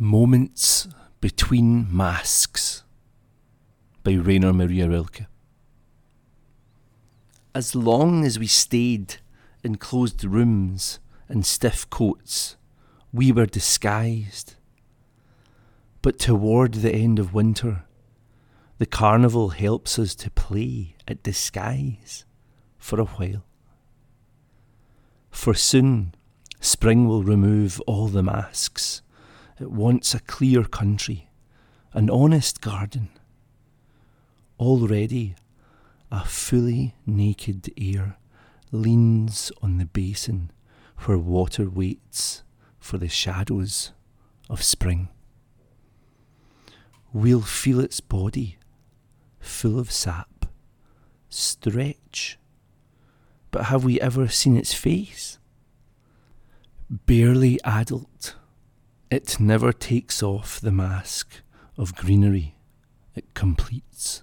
Moments Between Masks by Rainer Maria Rilke. As long as we stayed in closed rooms and stiff coats, we were disguised. But toward the end of winter, the carnival helps us to play at disguise for a while. For soon, spring will remove all the masks. It wants a clear country, an honest garden. Already, a fully naked air leans on the basin where water waits for the shadows of spring. We'll feel its body, full of sap, stretch. But have we ever seen its face? Barely adult, it never takes off the mask of greenery it completes.